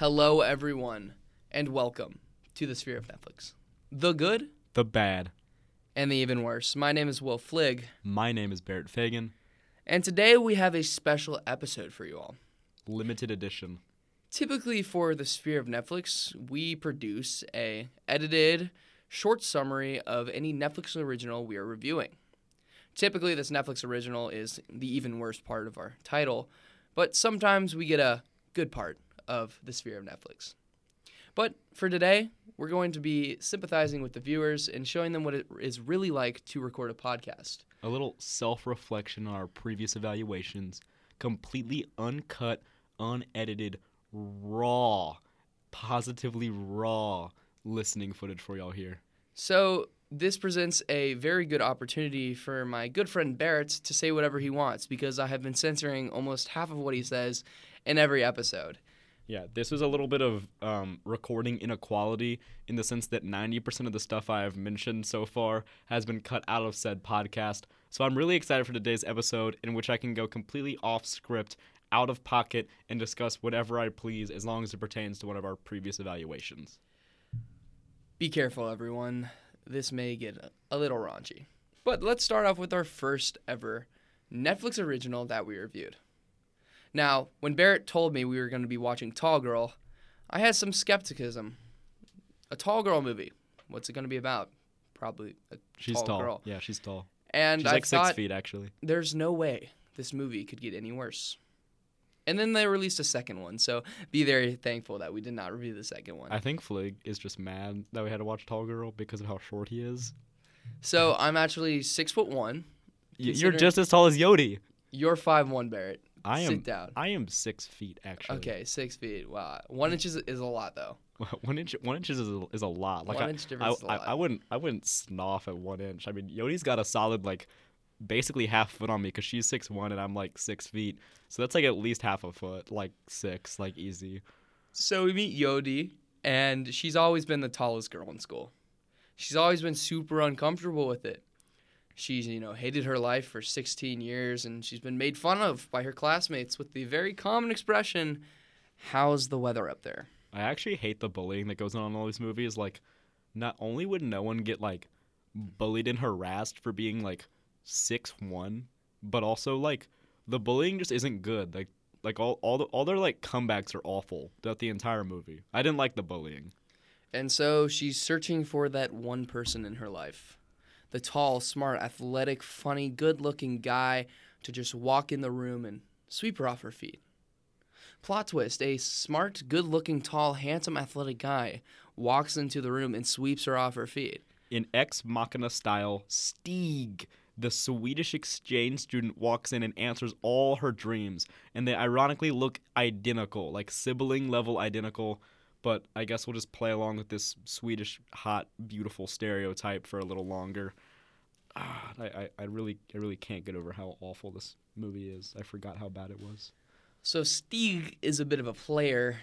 Hello, everyone, and welcome to the Sphere of Netflix. The good The bad. and the even worse. My name is Will Flig, My name is Barrett Fagan. and today we have a special episode for you all. Limited edition. Typically, for the Sphere of Netflix, we produce a edited short summary of any Netflix original we are reviewing. Typically, this Netflix original is the even worse part of our title, but sometimes we get a good part of the Sphere of Netflix. But for today, we're going to be sympathizing with the viewers and showing them what it is really like to record a podcast. A little self reflection on our previous evaluations. Completely uncut, unedited, raw, positively raw listening footage for y'all here. So, this presents a very good opportunity for my good friend Barrett to say whatever he wants because I have been censoring almost half of what he says in every episode. Yeah, this is a little bit of um, recording inequality in the sense that 90% of the stuff I have mentioned so far has been cut out of said podcast. So I'm really excited for today's episode in which I can go completely off script, out of pocket, and discuss whatever I please as long as it pertains to one of our previous evaluations. Be careful, everyone. This may get a- a little raunchy. But let's start off with our first ever Netflix original that we reviewed. Now, when Barrett told me we were going to be watching Tall Girl, I had some skepticism. A Tall Girl movie. What's it going to be about? Probably a She's tall, tall. girl. Yeah, she's tall. And She's I like thought, six feet, actually. there's no way this movie could get any worse. And then they released a second one, so be very thankful that we did not review the second one. I think Flig is just mad that we had to watch Tall Girl because of how short he is. so I'm actually six foot one. Y- You're just as tall as Yodi. You're five one, Barrett. I Sit am. down. I am six feet actually. Okay, six feet. Wow, one inch is, is a lot though. one inch. One inches is a, is a lot. Like one I, inch I, difference I, lot. I wouldn't I wouldn't snoff at one inch. I mean, Yodi's got a solid like basically half foot on me because she's six one and I'm like six feet. So that's like at least half a foot, like six, like easy. so we meet Yodi, and she's always been the tallest girl in school. She's always been super uncomfortable with it. She's you know hated her life for 16 years, and she's been made fun of by her classmates with the very common expression, "How's the weather up there?" I actually hate the bullying that goes on in all these movies. Like, not only would no one get like bullied and harassed for being like six one, but also like the bullying just isn't good. Like, like all all the, all their like comebacks are awful throughout the entire movie. I didn't like the bullying. And so she's searching for that one person in her life. The tall, smart, athletic, funny, good looking guy to just walk in the room and sweep her off her feet. Plot twist a smart, good looking, tall, handsome, athletic guy walks into the room and sweeps her off her feet. In Ex Machina style, Stig, the Swedish exchange student, walks in and answers all her dreams, and they ironically look identical, like sibling level identical. But I guess we'll just play along with this Swedish hot, beautiful stereotype for a little longer. Ah, I, I, I really I really can't get over how awful this movie is. I forgot how bad it was. So Stig is a bit of a player.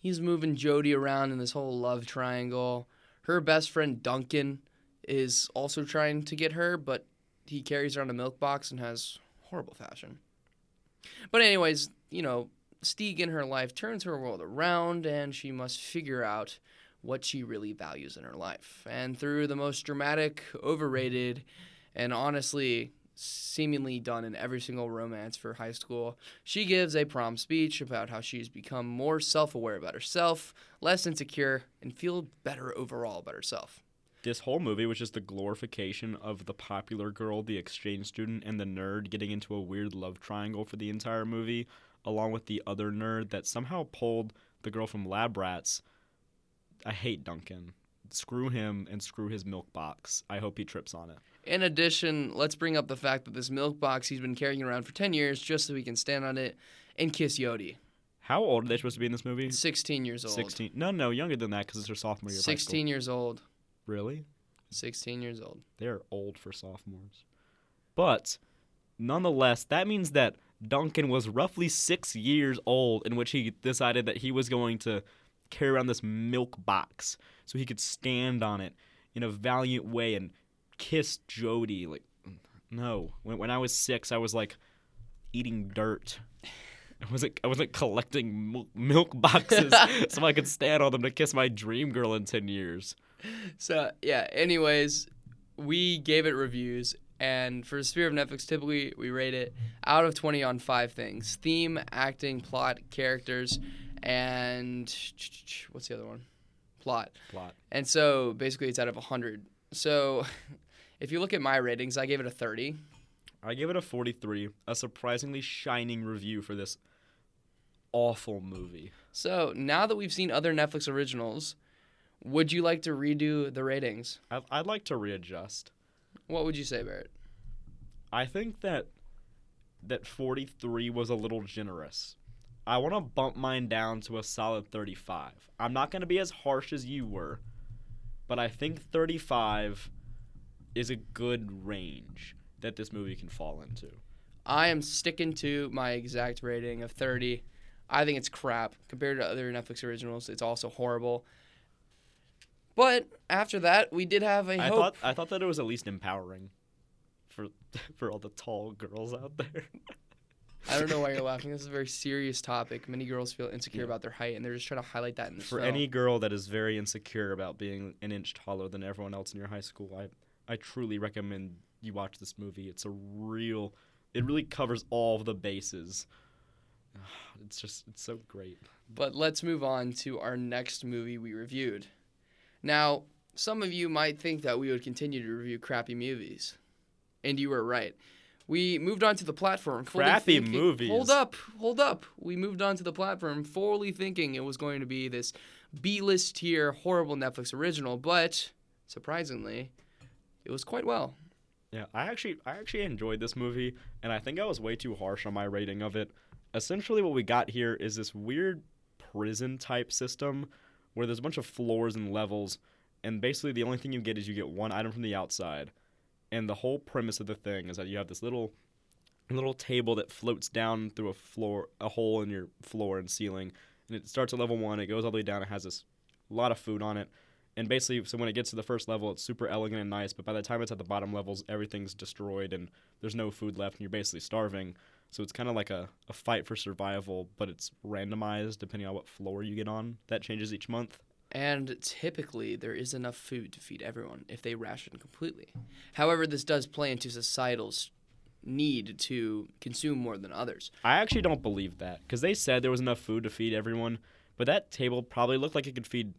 He's moving Jodi around in this whole love triangle. Her best friend Duncan is also trying to get her, but he carries around a milk box and has horrible fashion. But anyways, you know, Stig in her life turns her world around and she must figure out what she really values in her life. And through the most dramatic, overrated, and honestly seemingly done in every single romance for high school, she gives a prom speech about how she's become more self aware about herself, less insecure, and feel better overall about herself. This whole movie was just the glorification of the popular girl, the exchange student, and the nerd getting into a weird love triangle for the entire movie, along with the other nerd that somehow pulled the girl from Lab Rats. I hate Duncan. Screw him and screw his milk box. I hope he trips on it. In addition, let's bring up the fact that this milk box he's been carrying around for 10 years just so he can stand on it and kiss Yodi. How old are they supposed to be in this movie? 16 years old. 16. No, no, younger than that because it's her sophomore year of high school. 16 years old. Really? 16 years old. They're old for sophomores. But nonetheless, that means that Duncan was roughly six years old in which he decided that he was going to carry around this milk box so he could stand on it in a valiant way and kiss Jodi. Like, no. When, when I was six, I was like eating dirt. I wasn't I wasn't collecting milk boxes so I could stand on them to kiss my dream girl in ten years. So yeah. Anyways, we gave it reviews, and for the Sphere of Netflix, typically we rate it out of twenty on five things: theme, acting, plot, characters, and what's the other one? Plot. Plot. And so basically, it's out of hundred. So if you look at my ratings, I gave it a thirty. I gave it a 43, a surprisingly shining review for this awful movie. So now that we've seen other Netflix originals, would you like to redo the ratings? I'd, I'd like to readjust. What would you say, Barrett? I think that that 43 was a little generous. I want to bump mine down to a solid 35. I'm not going to be as harsh as you were, but I think 35 is a good range that this movie can fall into. I am sticking to my exact rating of 30. I think it's crap compared to other Netflix originals. It's also horrible. But after that, we did have a I hope. thought I thought that it was at least empowering for for all the tall girls out there. I don't know why you're laughing. This is a very serious topic. Many girls feel insecure Yeah. about their height, and they're just trying to highlight that in this For film. any girl that is very insecure about being an inch taller than everyone else in your high school, I I truly recommend you watch this movie. It's a real it really covers all of the bases. It's just it's so great. But let's move on to our next movie we reviewed. Now, some of you might think that we would continue to review crappy movies. And you were right. We moved on to the platform. fully Crappy thinking- movies? Hold up, hold up. We moved on to the platform fully thinking it was going to be this B list tier, horrible Netflix original, but surprisingly, it was quite well. Yeah, I actually I actually enjoyed this movie and I think I was way too harsh on my rating of it. Essentially what we got here is this weird prison type system where there's a bunch of floors and levels and basically the only thing you get is you get one item from the outside. And the whole premise of the thing is that you have this little little table that floats down through a floor a hole in your floor and ceiling and it starts at level 1, it goes all the way down, it has this lot of food on it. And basically, so when it gets to the first level, it's super elegant and nice. But by the time it's at the bottom levels, everything's destroyed and there's no food left, and you're basically starving. So it's kind of like a, a fight for survival, but it's randomized depending on what floor you get on. That changes each month. And typically, there is enough food to feed everyone if they ration completely. However, this does play into societal's need to consume more than others. I actually don't believe that because they said there was enough food to feed everyone, but that table probably looked like it could feed,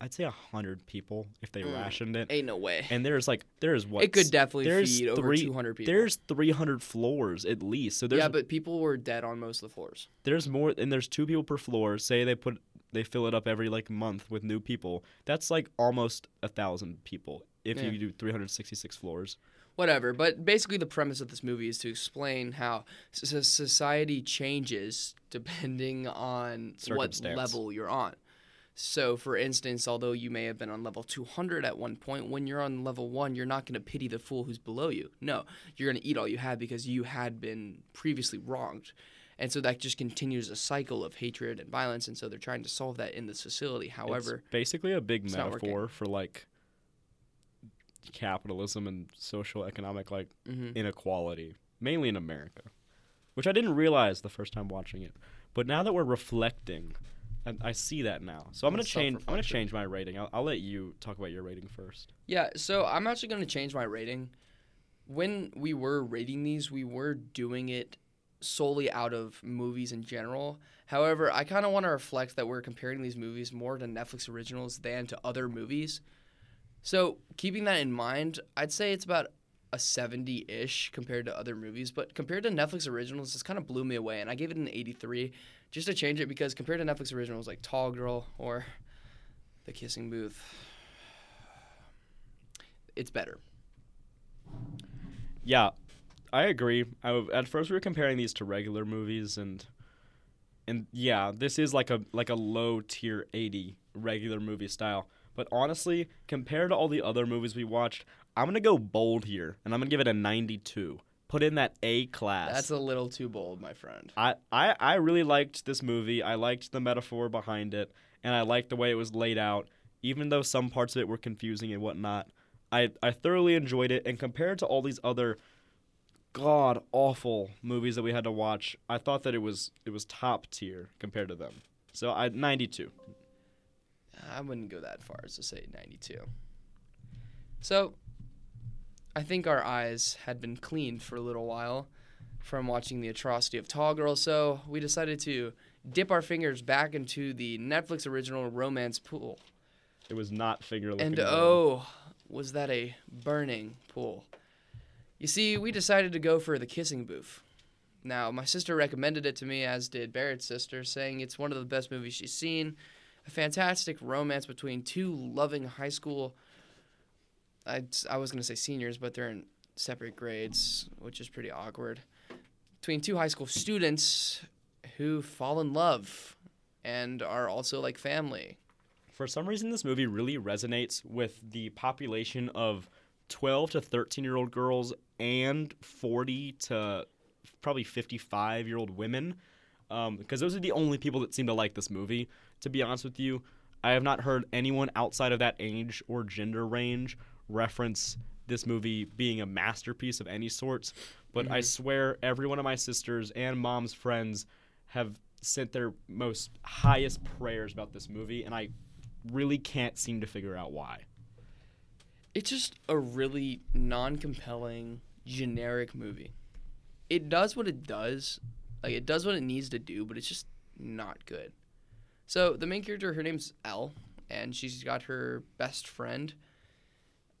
I'd say, a hundred people if they Mm. rationed it. Ain't no way. And there's like there's what it could definitely there's feed over three- 200 people. There's 300 floors at least. So there's yeah, but people were dead on most of the floors. there's more and there's two people per floor say they put they fill it up every like month with new people that's like almost a thousand people if Yeah. you do 366 floors Whatever. But basically, the premise of this movie is to explain how society changes depending on what level you're on. So, for instance, although you may have been on level 200 at one point, when you're on level 1, you're not going to pity the fool who's below you. No, you're going to eat all you had because you had been previously wronged. And so that just continues a cycle of hatred and violence. And so they're trying to solve that in this facility. However, it's basically a big it's not working. metaphor for like capitalism and social economic like mhm. inequality mainly in america which i didn't realize the first time watching it but now that we're reflecting I, I see that now so i'm gonna change i'm gonna change my rating I'll, I'll let you talk about your rating first Yeah, so I'm actually going to change my rating. When we were rating these, we were doing it solely out of movies in general. However, I kind of want to reflect that we're comparing these movies more to Netflix originals than to other movies. So, keeping that in mind, I'd say it's about a 70 ish compared to other movies. But compared to Netflix originals, this kind of blew me away. And I gave it an 83 just to change it because compared to Netflix originals like Tall Girl or The Kissing Booth, it's better. Yeah, I agree. At first we were comparing these to regular movies, and and yeah, this is like a like a low tier eighty regular movie style. But honestly, compared to all the other movies we watched, I'm gonna go bold here, and I'm gonna give it a ninety two. Put in that A class. That's a little too bold, my friend. I, I, I really liked this movie. I liked the metaphor behind it, and I liked the way it was laid out, even though some parts of it were confusing and whatnot. I, I thoroughly enjoyed it, and compared to all these other god awful movies that we had to watch, I thought that it was it was top tier compared to them. So I 92. I wouldn't go that far as to say 92. So, I think our eyes had been cleaned for a little while from watching the atrocity of Tall Girl, so we decided to dip our fingers back into the Netflix original romance pool. It was not looking. And oh, was that a burning pool? You see, we decided to go for the kissing booth. Now, my sister recommended it to me, as did Barrett's sister, saying it's one of the best movies she's seen. A fantastic romance between two loving high school. I, I was going to say seniors, but they're in separate grades, which is pretty awkward. Between two high school students who fall in love and are also like family. For some reason, this movie really resonates with the population of 12 to 13 year old girls and 40 to probably 55 year old women. Um, because those are the only people that seem to like this movie. To be honest with you, I have not heard anyone outside of that age or gender range reference this movie being a masterpiece of any sorts. But I mm-hmm. swear, every one of my sisters and mom's friends have sent their most highest prayers about this movie, and I really can't seem to figure out why. it's just a really non-compelling generic movie it does what it does like it does what it needs to do but it's just not good so the main character her name's Elle and she's got her best friend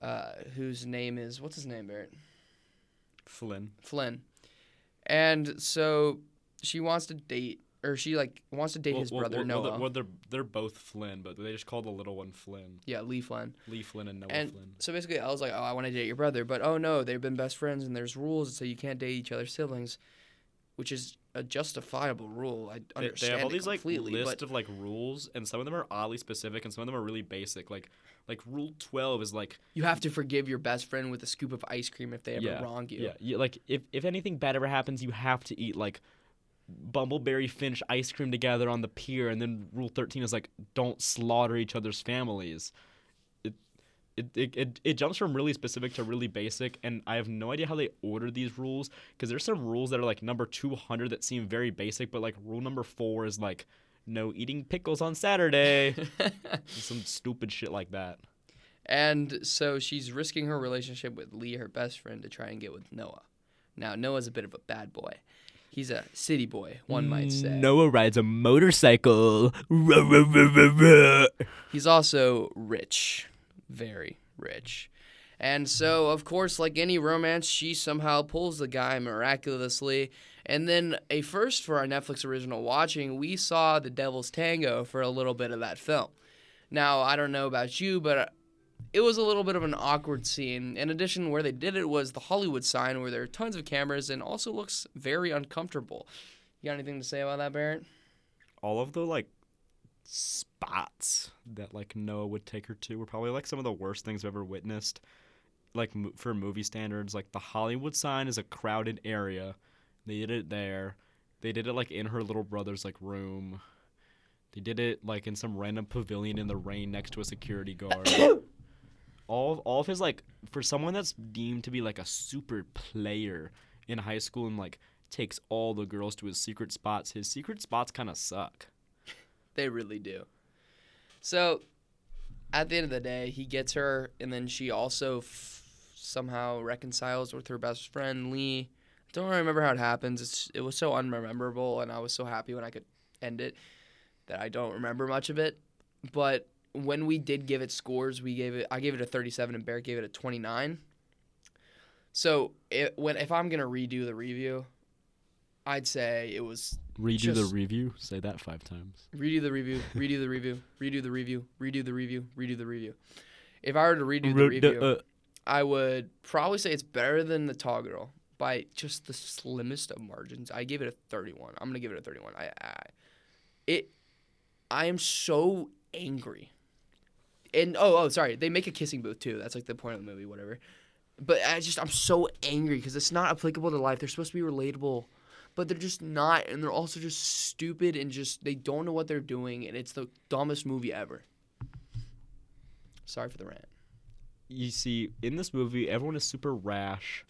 uh, whose name is what's his name barrett Flynn. flynn and so she wants to date or she like wants to date Well, his well, brother well, noah Well, they're, they're both Flynn, but they just call the little one Flynn. yeah lee flynn Lee Flynn and Noah And Flynn. so basically, I was like, "Oh, I want to date your brother," but oh no, they've been best friends, and there's rules, so you can't date each other's siblings, which is a justifiable rule. I They, understand they have all these like list of like rules, and some of them are oddly specific, and some of them are really basic. Like like Rule Twelve is like you have to forgive your best friend with a scoop of ice cream if they ever Yeah, wrong you. yeah, you, like if if anything bad ever happens, you have to eat like bumbleberry finch ice cream together on the pier, and then Rule Thirteen is like don't slaughter each other's families. It it, it, it, jumps from really specific to really basic, and I have no idea how they ordered these rules because there's some rules that are like number 200 that seem very basic, but like rule number four is like no eating pickles on Saturday. some stupid shit like that. And so she's risking her relationship with Lee, her best friend, to try and get with Noah. Now Noah's a bit of a bad boy. He's a city boy, one might mm, say. Noah rides a motorcycle. He's also rich, very rich. And so, of course, like any romance, she somehow pulls the guy miraculously. And then, a first for our Netflix original watching, we saw The Devil's Tango for a little bit of that film. Now, I don't know about you, but it was a little bit of an awkward scene. In addition, where they did it was the Hollywood sign, where there are tons of cameras and also looks very uncomfortable. You got anything to say about that, Barrett? all of the like spots that like Noah would take her to were probably like some of the worst things I've ever witnessed. Like mo- for movie standards, like the Hollywood sign is a crowded area. They did it there. They did it like in her little brother's like room. They did it like in some random pavilion in the rain next to a security guard. all of, all of his like for someone that's deemed to be like a super player in high school and like takes all the girls to his secret spots. His secret spots kind of suck. They really do. So, at the end of the day, he gets her, and then she also f- somehow reconciles with her best friend Lee. I Don't remember how it happens. It's it was so unrememberable, and I was so happy when I could end it that I don't remember much of it. But when we did give it scores, we gave it. I gave it a 37, and Barrett gave it a 29. So it, when if I'm gonna redo the review, I'd say it was Redo the review. Say that five times. redo the review, redo the review, redo the review, redo the review, redo the review. If I were to redo the review, uh, I would probably say it's better than the Tall Girl by just the slimmest of margins. I gave it a 31. I'm gonna give it a 31. I, I it, I am so angry. And oh oh sorry, they make a kissing booth too. That's like the point of the movie, whatever. But I just I'm so angry because it's not applicable to life. They're supposed to be relatable, but they're just not, and they're also just stupid and just they don't know what they're doing, and it's the dumbest movie ever. Sorry for the rant. you see, in this movie, everyone is super rash,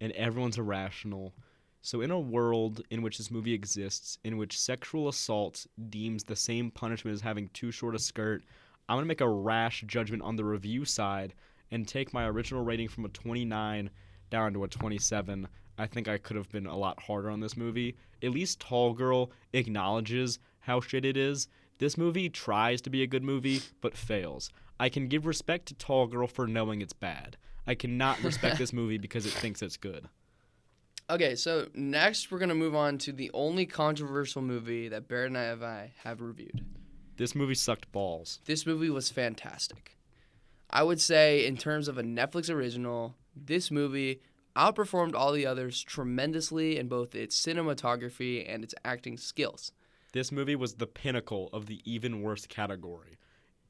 and everyone's irrational. So, in a world in which this movie exists, in which sexual assault deems the same punishment as having too short a skirt, I'm to make a rash judgment on the review side and take my original rating from a 29 down to a 27. I think I could have been a lot harder on this movie. At least Tall Girl acknowledges how shit it is. This movie tries to be a good movie, but fails. I can give respect to Tall Girl for knowing it's bad. I cannot respect this movie because it thinks it's good. Okay, so next we're gonna move on to the only controversial movie that Barrett and I have, I have reviewed. This movie sucked balls. This movie was fantastic. I would say, in terms of a Netflix original, this movie outperformed all the others tremendously in both its cinematography and its acting skills. This movie was the pinnacle of the even worse category.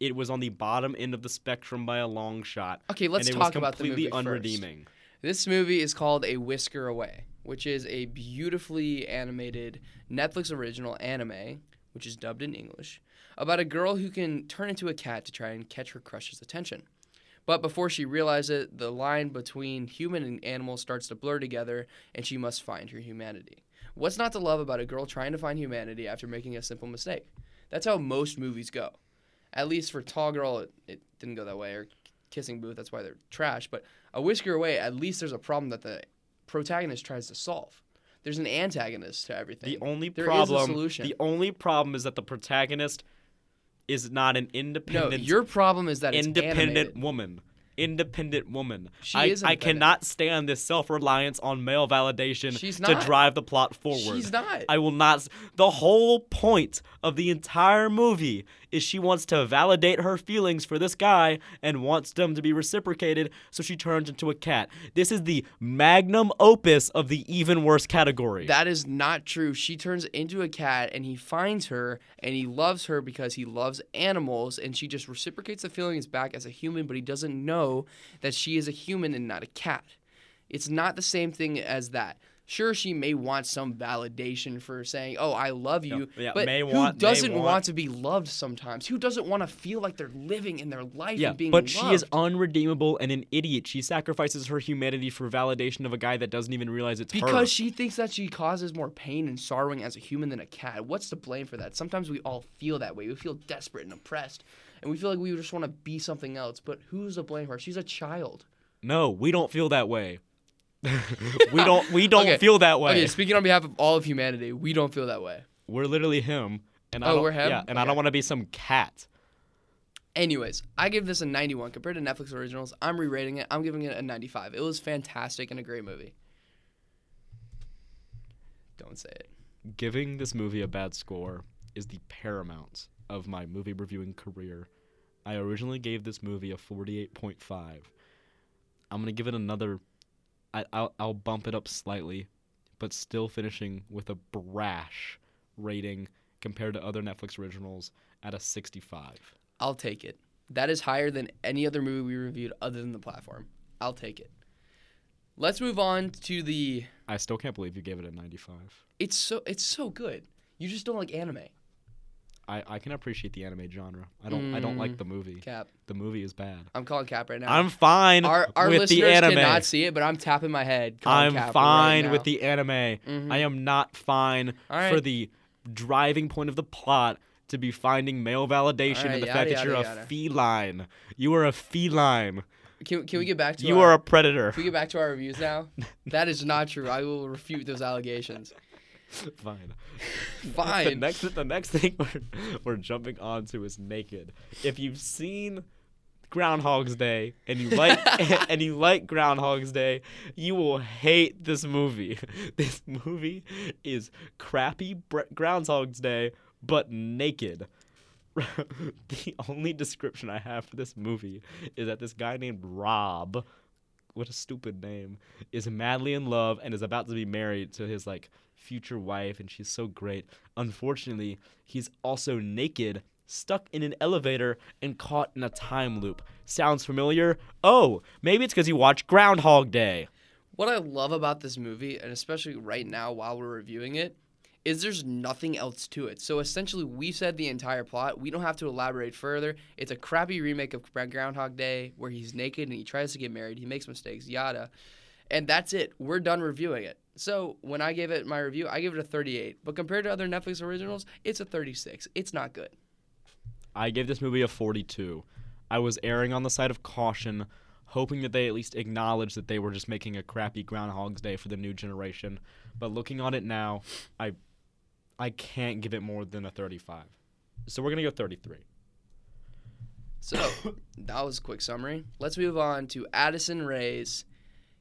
It was on the bottom end of the spectrum by a long shot. Okay, let's and it talk was about the movie completely first. unredeeming. This movie is called A Whisker Away, which is a beautifully animated Netflix original anime, which is dubbed in English, about a girl who can turn into a cat to try and catch her crush's attention. But before she realizes it, the line between human and animal starts to blur together, and she must find her humanity. What's not to love about a girl trying to find humanity after making a simple mistake? That's how most movies go. At least for Tall Girl, it, it didn't go that way, or Kissing Booth, that's why they're trash. But A Whisker Away, at least there's a problem that the protagonist tries to solve. There's an antagonist to everything. The only There is a problem solution. the only problem is that the protagonist is not an independent. no, your problem is that independent woman. Independent woman. She I, is I cannot stand this self reliance on male validation She's to drive the plot forward. She's not. I will not. The whole point of the entire movie is she wants to validate her feelings for this guy and wants them to be reciprocated, so she turns into a cat. This is the magnum opus of the even worse category. That is not true. She turns into a cat and he finds her and he loves her because he loves animals and she just reciprocates the feelings back as a human, but he doesn't know that she is a human and not a cat. It's not the same thing as that. Sure, she may want some validation for saying, "Oh, I love you," Yeah, yeah, but may who want- doesn't want, want- to be loved sometimes? Who doesn't want to feel like they're living in their life yeah, and being loved? but loved? she is unredeemable and an idiot. She sacrifices her humanity for validation of a guy that doesn't even realize it's her. Because she thinks that she causes more pain and sorrowing as a human than a cat. What's to blame for that? Sometimes we all feel that way. We feel desperate and oppressed. And we feel like we just want to be something else. But who's to blame her? She's a child. No, we don't feel that way. We don't. We don't Okay, feel that way. Okay, speaking on behalf of all of humanity, we don't feel that way. We're literally him, and I Oh, don't, we're him? Yeah, and I don't want to be some cat. Anyways, I give this a 91 compared to Netflix originals. I'm re-rating it. I'm giving it a 95. It was fantastic and a great movie. Don't say it. Giving this movie a bad score is the paramount of my movie reviewing career. I originally gave this movie a 48.5. I'm gonna give it another. I, I'll I'll bump it up slightly, but still finishing with a brash rating compared to other Netflix originals at a 65. I'll take it. That is higher than any other movie we reviewed other than the platform. I'll take it. Let's move on to the I still can't believe you gave it a 95. It's so it's so good. You just don't like anime. I, I can appreciate the anime genre. I don't I don't like the movie. Cap. The movie is bad. I'm calling cap right now. I'm fine our our with listeners the anime. cannot see it, but I'm tapping my head. calling I'm cap right fine with the anime. Mhm. I am not fine All right. for the driving point of the plot to be finding male validation All right, the yada, fact that you're a yada. feline. You are a feline. Can, can we get back to You our, are a predator. Can we get back to our reviews now? that is not true. I will refute those allegations. Fine. Fine. The next the next thing we're, we're jumping onto is naked. If you've seen Groundhog's Day and you like and you like Groundhog's Day, you will hate this movie. This movie is crappy Br- Groundhog's Day but naked. the only description I have for this movie is that this guy named Rob, what a stupid name, is madly in love and is about to be married to his like future wife and she's so great. Unfortunately, he's also naked, stuck in an elevator and caught in a time loop. Sounds familiar? Oh, maybe it's cuz you watched Groundhog Day. What I love about this movie, and especially right now while we're reviewing it, is there's nothing else to it. So essentially, we said the entire plot. We don't have to elaborate further. It's a crappy remake of Groundhog Day where he's naked and he tries to get married. He makes mistakes, yada. and that's it. We're done reviewing it. So when I gave it my review, I gave it a 38. But compared to other Netflix originals, it's a 36. It's not good. I gave this movie a 42. I was erring on the side of caution, hoping that they at least acknowledged that they were just making a crappy Groundhog's Day for the new generation. But looking on it now, I I can't give it more than a 35. So we're going to go 33. So that was a quick summary. Let's move on to Addison Rae's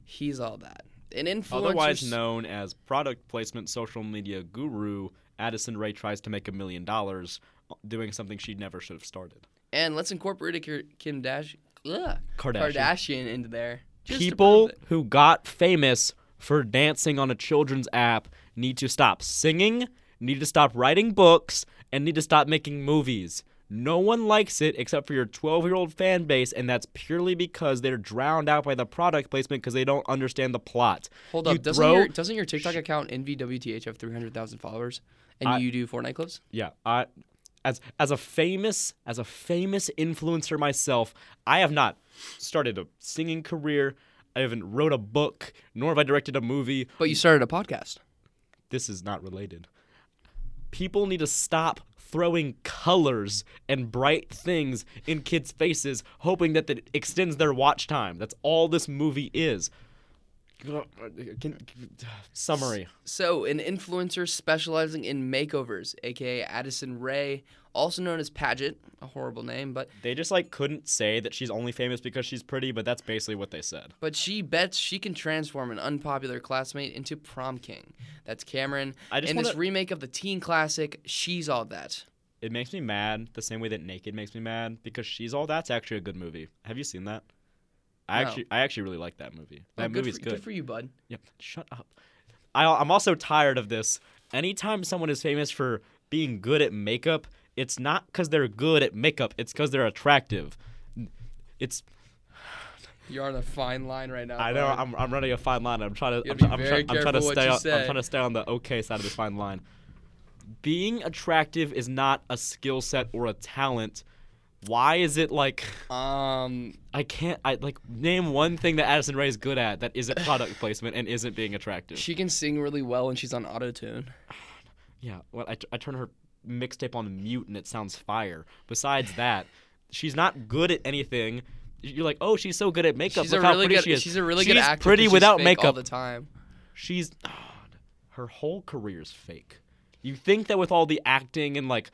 He's All That. An influencer. Otherwise known as product placement social media guru, Addison Rae tries to make a million dollars uh, doing something she never should have started. And let's incorporate a Kim Dash- ugh, Kardashian. Kardashian into there. People who got famous for dancing on a children's app need to stop singing, need to stop writing books, and need to stop making movies. No one likes it except for your 12 year old fan base, and that's purely because they're drowned out by the product placement because they don't understand the plot. Hold You up. Doesn't throw- your, doesn't your TikTok account NVWTH have 300,000 followers? And I- you do Fortnite clips? Yeah, I as as a famous as a famous influencer myself, I have not started a singing career. I haven't wrote a book, nor have I directed a movie. But you started a podcast. This is not related. People need to stop throwing colors and bright things in kids' faces, hoping that it extends their watch time. That's all this movie is. Can- summary. So, an influencer specializing in makeovers, aka Addison Rae, also known as Padgett, a horrible name, but They just like couldn't say that she's only famous because she's pretty, but that's basically what they said. but she bets she can transform an unpopular classmate into prom king. That's Cameron. I just in this wanna- remake of the teen classic, She's All That. It makes me mad the same way that Naked makes me mad because she's all that's actually a good movie. Have you seen that? I No. actually I actually really like that movie. Oh, That good movie's for, good. Good for you, bud. Yep. Shut up. I, I'm also tired of this. Anytime someone is famous for being good at makeup, it's not because they're good at makeup. It's because they're attractive. It's You're on a fine line right now. I know. I'm, I'm running a fine line. I'm trying to I'm, I'm, I'm trying to stay on, I'm trying to stay on the okay side of this fine line. Being attractive is not a skill set or a talent. Why is it like Um, I can't I like name one thing that Addison Rae is good at that isn't product placement and isn't being attractive. she can sing really well and she's on auto tune. Yeah, well, I, I turn her mixtape on the mute and it sounds fire. Besides that, she's not good at anything. You're like, oh, she's so good at makeup. She's Look how really pretty good. she is. She's a really she's good actor. Pretty without fake all the time. She's her whole career's fake. You think that with all the acting and like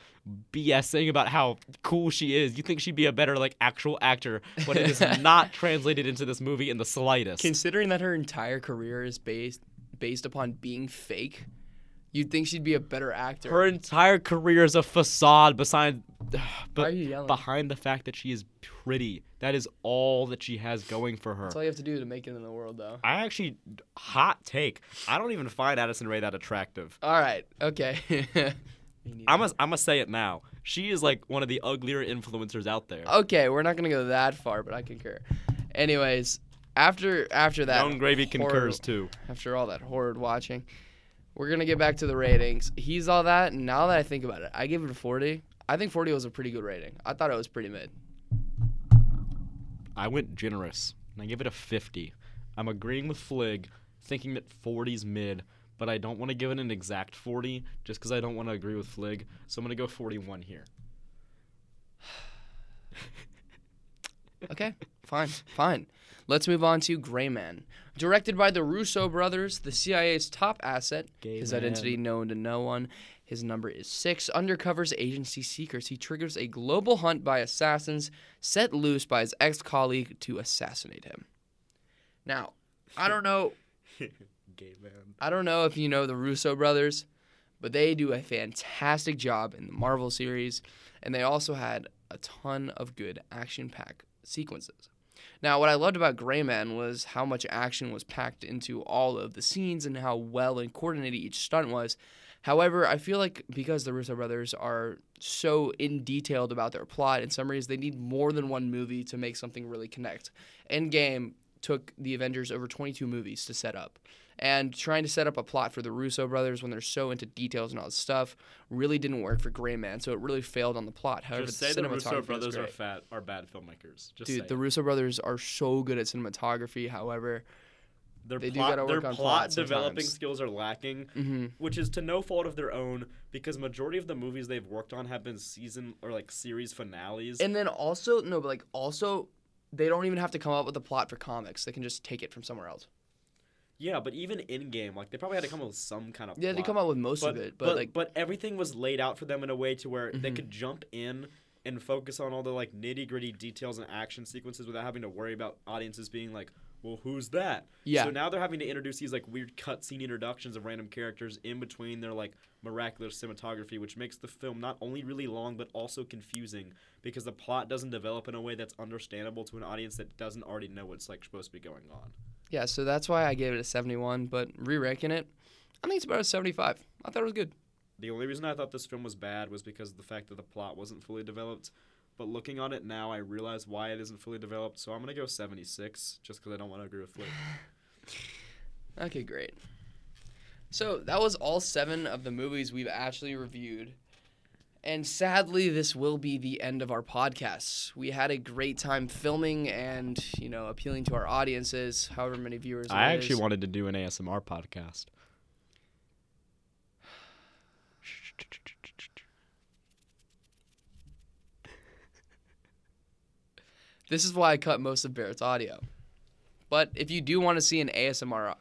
BSing about how cool she is, you think she'd be a better like actual actor, but it is not translated into this movie in the slightest. Considering that her entire career is based based upon being fake, you'd think she'd be a better actor. her entire career is a facade beside Why but are you yelling? behind the fact that she is pretty. That is all that she has going for her. That's all you have to do to make it in the world, though. I actually hot take. I don't even find Addison Rae that attractive. All right. Okay. I'm gonna I'm say it now. She is like one of the uglier influencers out there. okay, we're not gonna go that far, but I concur. Anyways, after after that, Yung Gravy horror- concurs too. After all that horrid watching, we're gonna get back to the ratings. He's all that. Now that I think about it, I give it a 40. I think 40 was a pretty good rating. I thought it was pretty mid. I went generous and I give it a 50. I'm agreeing with Flig, thinking that 40's mid, but I don't want to give it an exact 40 just because I don't want to agree with Flig. So I'm gonna go 41 here. Okay, fine, fine. Let's move on to Gray Man. Directed by the Russo brothers, the CIA's top asset, Gay his man. identity known to no one. His number is six. Undercovers agency secrets. He triggers a global hunt by assassins set loose by his ex colleague to assassinate him. Now, I don't know. Gay man. I don't know if you know the Russo brothers, but they do a fantastic job in the Marvel series, and they also had a ton of good action-packed sequences. Now, what I loved about Gray Man was how much action was packed into all of the scenes and how well and coordinated each stunt was. However, I feel like because the Russo brothers are so in detailed about their plot and summaries, they need more than one movie to make something really connect. Endgame took the Avengers over 22 movies to set up. And trying to set up a plot for the Russo brothers when they're so into details and all this stuff really didn't work for Gray Man, so it really failed on the plot. However, Just the say the Russo brothers are fat are bad filmmakers. Just Dude, the. Russo brothers are so good at cinematography. However, their They plot, their plot plot developing sometimes. skills are lacking, Mm-hmm. which is to no fault of their own because majority of the movies they've worked on have been season or like series finales. And then also no, but like also, they don't even have to come up with a plot for comics. They can just take it from somewhere else. yeah, but even Endgame, like they probably had to come up with some kind of Yeah, they come up with most but, of it, but, like but everything was laid out for them in a way to where they Mhm. could jump in and focus on all the like nitty gritty details and action sequences without having to worry about audiences being like, well, who's that? yeah, So now they're having to introduce these like weird cutscene introductions of random characters in between their like miraculous cinematography, which makes the film not only really long but also confusing because the plot doesn't develop in a way that's understandable to an audience that doesn't already know what's like supposed to be going on. yeah. So that's why I gave it a seventy-one. But re-ranking it, I think it's about a seventy-five. I thought it was good. The only reason I thought this film was bad was because of the fact that the plot wasn't fully developed. But looking on it now, I realize why it isn't fully developed. So I'm gonna go 76, just because I don't want to agree with Flig. Okay, great. So that was all seven of the movies we've actually reviewed. And sadly, this will be the end of our podcast. We had a great time filming and, you know, appealing to our audiences, however many viewers. I actually is. wanted to do an ASMR podcast. This is why I cut most of Barrett's audio. But if you do want to see an ASMR,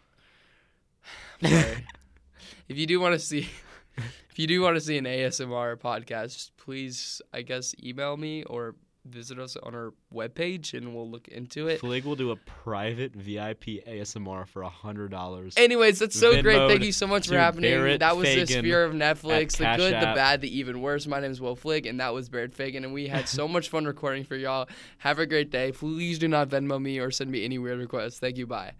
if you do want to see, if you do want to see an ASMR podcast, please, I guess, email me or visit us on our webpage and we'll look into it. Flig will do a private VIP ASMR for a hundred dollars. Anyways, that's so great. Thank you so much for happening. Barrett that was the Fagan Sphere of Netflix, the Cash good, the bad, the even worse. My name is Will Flig, and that was Barrett Fagan, and we had so much fun recording for y'all. Have a great day. Please do not Venmo me or send me any weird requests. Thank you. Bye.